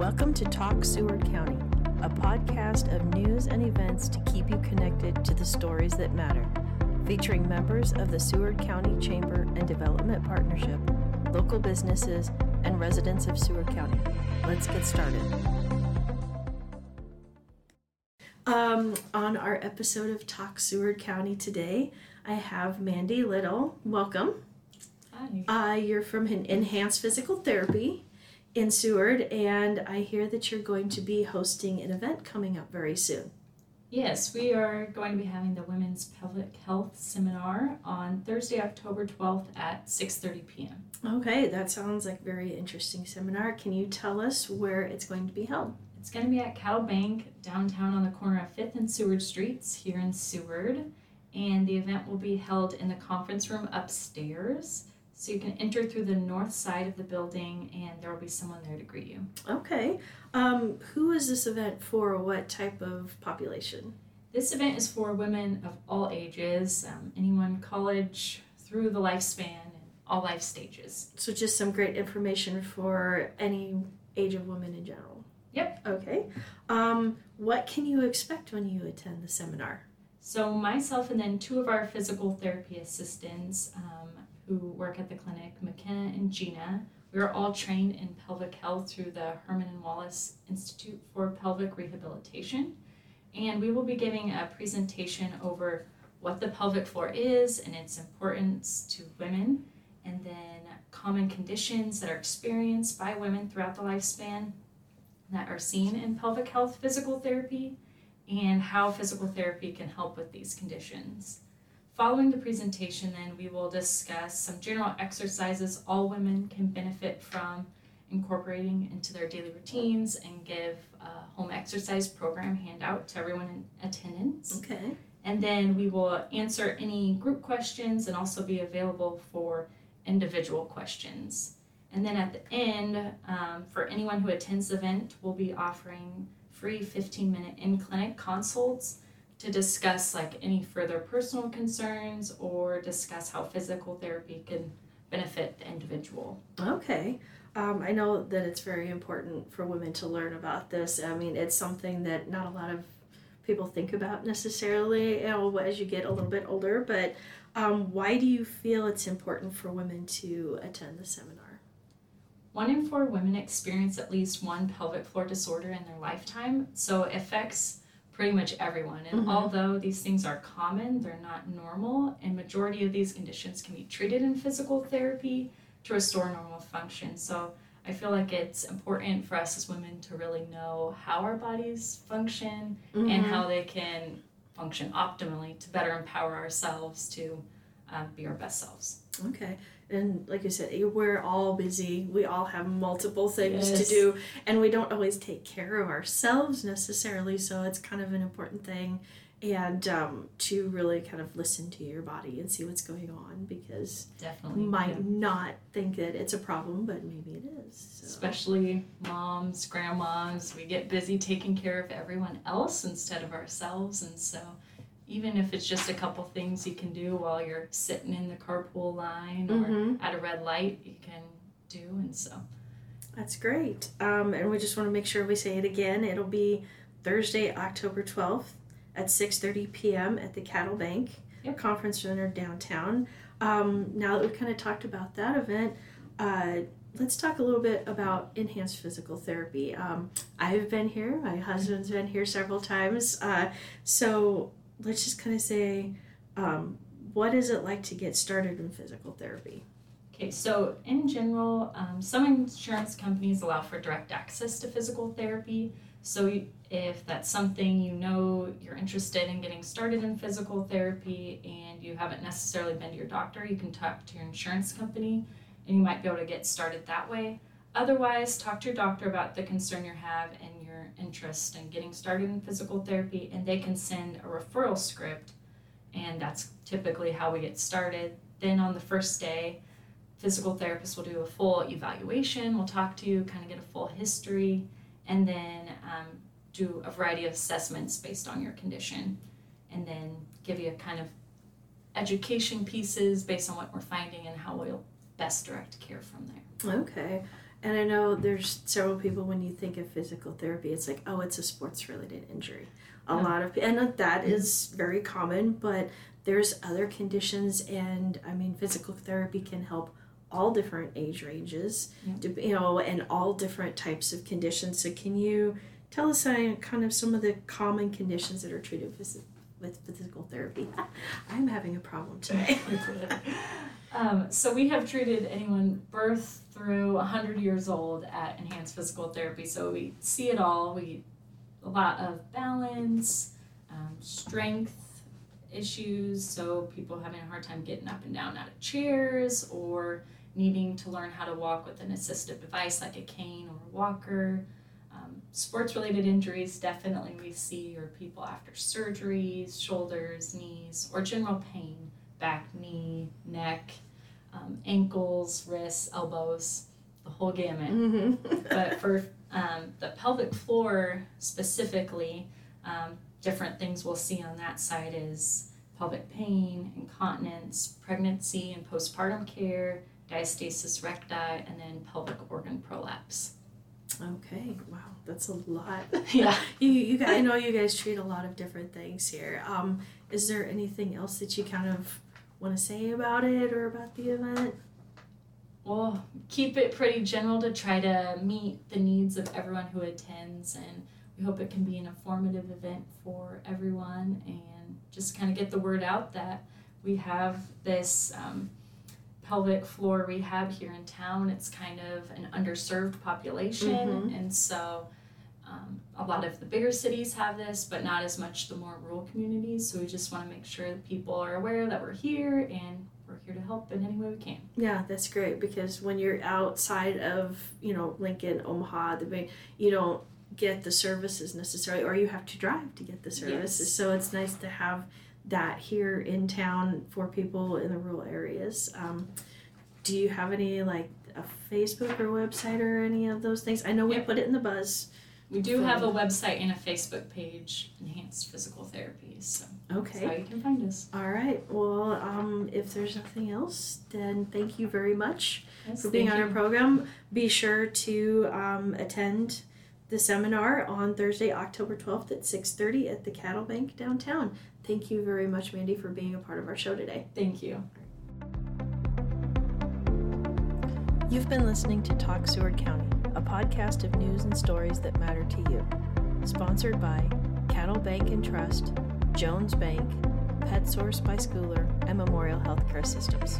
Welcome to Talk Seward County, a podcast of news and events to keep you connected to the stories that matter, featuring members of the Seward County Chamber and Development Partnership, local businesses, and residents of Seward County. Let's get started. Um, on our episode of Talk Seward County today, I have Mandy Ledall. Welcome. Hi. Uh, you're from En- Enhanced Physical Therapy in Seward, and I hear that you're going to be hosting an event coming up very soon. Yes, we are going to be having the Women's Pelvic Health Seminar on Thursday, October 12th at 6:30 p.m. Okay, that sounds like a very interesting seminar. Can you tell us where it's going to be held? It's going to be at Cattle Bank downtown on the corner of 5th and Seward Streets here in Seward, and the event will be held in the conference room upstairs. So you can enter through the north side of the building, and there will be someone there to greet you. Okay. Um, who is this event for? What type of population? This event is for women of all ages, um, anyone college through the lifespan and all life stages. So, just some great information for any age of women in general. Yep. Okay. Um, what can you expect when you attend the seminar? So, myself and then two of our physical therapy assistants um, who work at the clinic, McKenna and Gina, we are all trained in pelvic health through the Herman and Wallace Institute for Pelvic Rehabilitation. And we will be giving a presentation over what the pelvic floor is and its importance to women, and then common conditions that are experienced by women throughout the lifespan that are seen in pelvic health physical therapy and how physical therapy can help with these conditions. Following the presentation, then we will discuss some general exercises all women can benefit from incorporating into their daily routines and give a home exercise program handout to everyone in attendance. Okay. And then we will answer any group questions and also be available for individual questions. And then at the end, um, for anyone who attends the event, we'll be offering free 15 minute in clinic consults to discuss like any further personal concerns or discuss how physical therapy can benefit the individual. Okay. Um, I know that it's very important for women to learn about this. I mean, it's something that not a lot of people think about necessarily, you know, as you get a little bit older. But um, why do you feel it's important for women to attend the seminar? One in four women experience at least one pelvic floor disorder in their lifetime, so it affects pretty much everyone. And Mhm. although these things are common, they're not normal, and majority of these conditions can be treated in physical therapy to restore normal function. So I feel like it's important for us as women to really know how our bodies function and Mhm. how they can function optimally to better empower ourselves to uh, be our best selves. Okay. And like you said, we're all busy. We all have multiple things Yes. to do, and we don't always take care of ourselves necessarily. So it's kind of an important thing, and um, to really kind of listen to your body and see what's going on because Definitely. you might yeah. not think that it's a problem, but maybe it is. So. Especially moms, grandmas, we get busy taking care of everyone else instead of ourselves. And so, even if it's just a couple things you can do while you're sitting in the carpool line or Mhm. at a red light, you can do. And so, That's great. Um, and we just want to make sure we say it again. It'll be Thursday, October 12th at 6.30 p.m. at the Cattle Bank Yep. Conference Center downtown. Um, now that we've kind of talked about that event, uh, let's talk a little bit about enhanced physical therapy. Um, I've been here. My husband's been here several times. Uh, so let's just kind of say, um, what is it like to get started in physical therapy? Okay, so in general, um, some insurance companies allow for direct access to physical therapy. So if that's something you know you're interested in getting started in physical therapy and you haven't necessarily been to your doctor, you can talk to your insurance company and you might be able to get started that way. Otherwise, talk to your doctor about the concern you have and interest in getting started in physical therapy, and they can send a referral script, and that's typically how we get started. Then on the first day, physical therapist will do a full evaluation. We'll talk to you, kind of get a full history, and then um, do a variety of assessments based on your condition, and then give you a kind of education pieces based on what we're finding and how we'll best direct care from there. Okay. And I know there's several people when you think of physical therapy, it's like, oh, it's a sports related injury. A Yeah. lot of and that is very common, but there's other conditions, and I mean, physical therapy can help all different age ranges, Yeah. you know, and all different types of conditions. So, can you tell us uh, kind of some of the common conditions that are treated with physical therapy? I'm having a problem today. um, so we have treated anyone birth through 100 years old at enhanced physical therapy. So we see it all. We a lot of balance um, strength issues. So people having a hard time getting up and down out of chairs or needing to learn how to walk with an assistive device like a cane or a walker. Um, sports related injuries definitely we see or people after surgeries shoulders knees or general pain back knee neck um, ankles wrists elbows the whole gamut hmm but for um, the pelvic floor specifically, um, different things we'll see on that side is pelvic pain, incontinence, pregnancy and postpartum care, diastasis recti, and then pelvic organ prolapse. Okay, wow, that's a lot. Yeah. You, you guys, I know you guys treat a lot of different things here. Um, is there anything else that you kind of want to say about it or about the event? We'll keep it pretty general to try to meet the needs of everyone who attends, and we hope it can be an informative event for everyone and just kind of get the word out that we have this um, pelvic floor rehab here in town. It's kind of an underserved population, Mhm. and so a lot of the bigger cities have this, but not as much the more rural communities. So we just want to make sure that people are aware that we're here and we're here to help in any way we can. Yeah, that's great because when you're outside of you know Lincoln, Omaha, the big, you don't get the services necessarily, or you have to drive to get the services. Yes. So it's nice to have that here in town for people in the rural areas. Um, do you have any like a Facebook or website or any of those things? I know we Yep. put it in the buzz. We do have a website and a Facebook page, Enhanced Physical Therapy, so Okay. that's how you can find us. All right. Well, um, if there's nothing else, then thank you very much Yes, for being thank on our program. Be sure to um, attend the seminar on Thursday, October 12th at 6:30 at the Cattle Bank downtown. Thank you very much, Mandy, for being a part of our show today. Thank you. You've been listening to Talk Seward County, a podcast of news and stories that matter to you. Sponsored by Cattle Bank and Trust, Jones Bank, Pet Source by Scoular, and Memorial Healthcare Systems.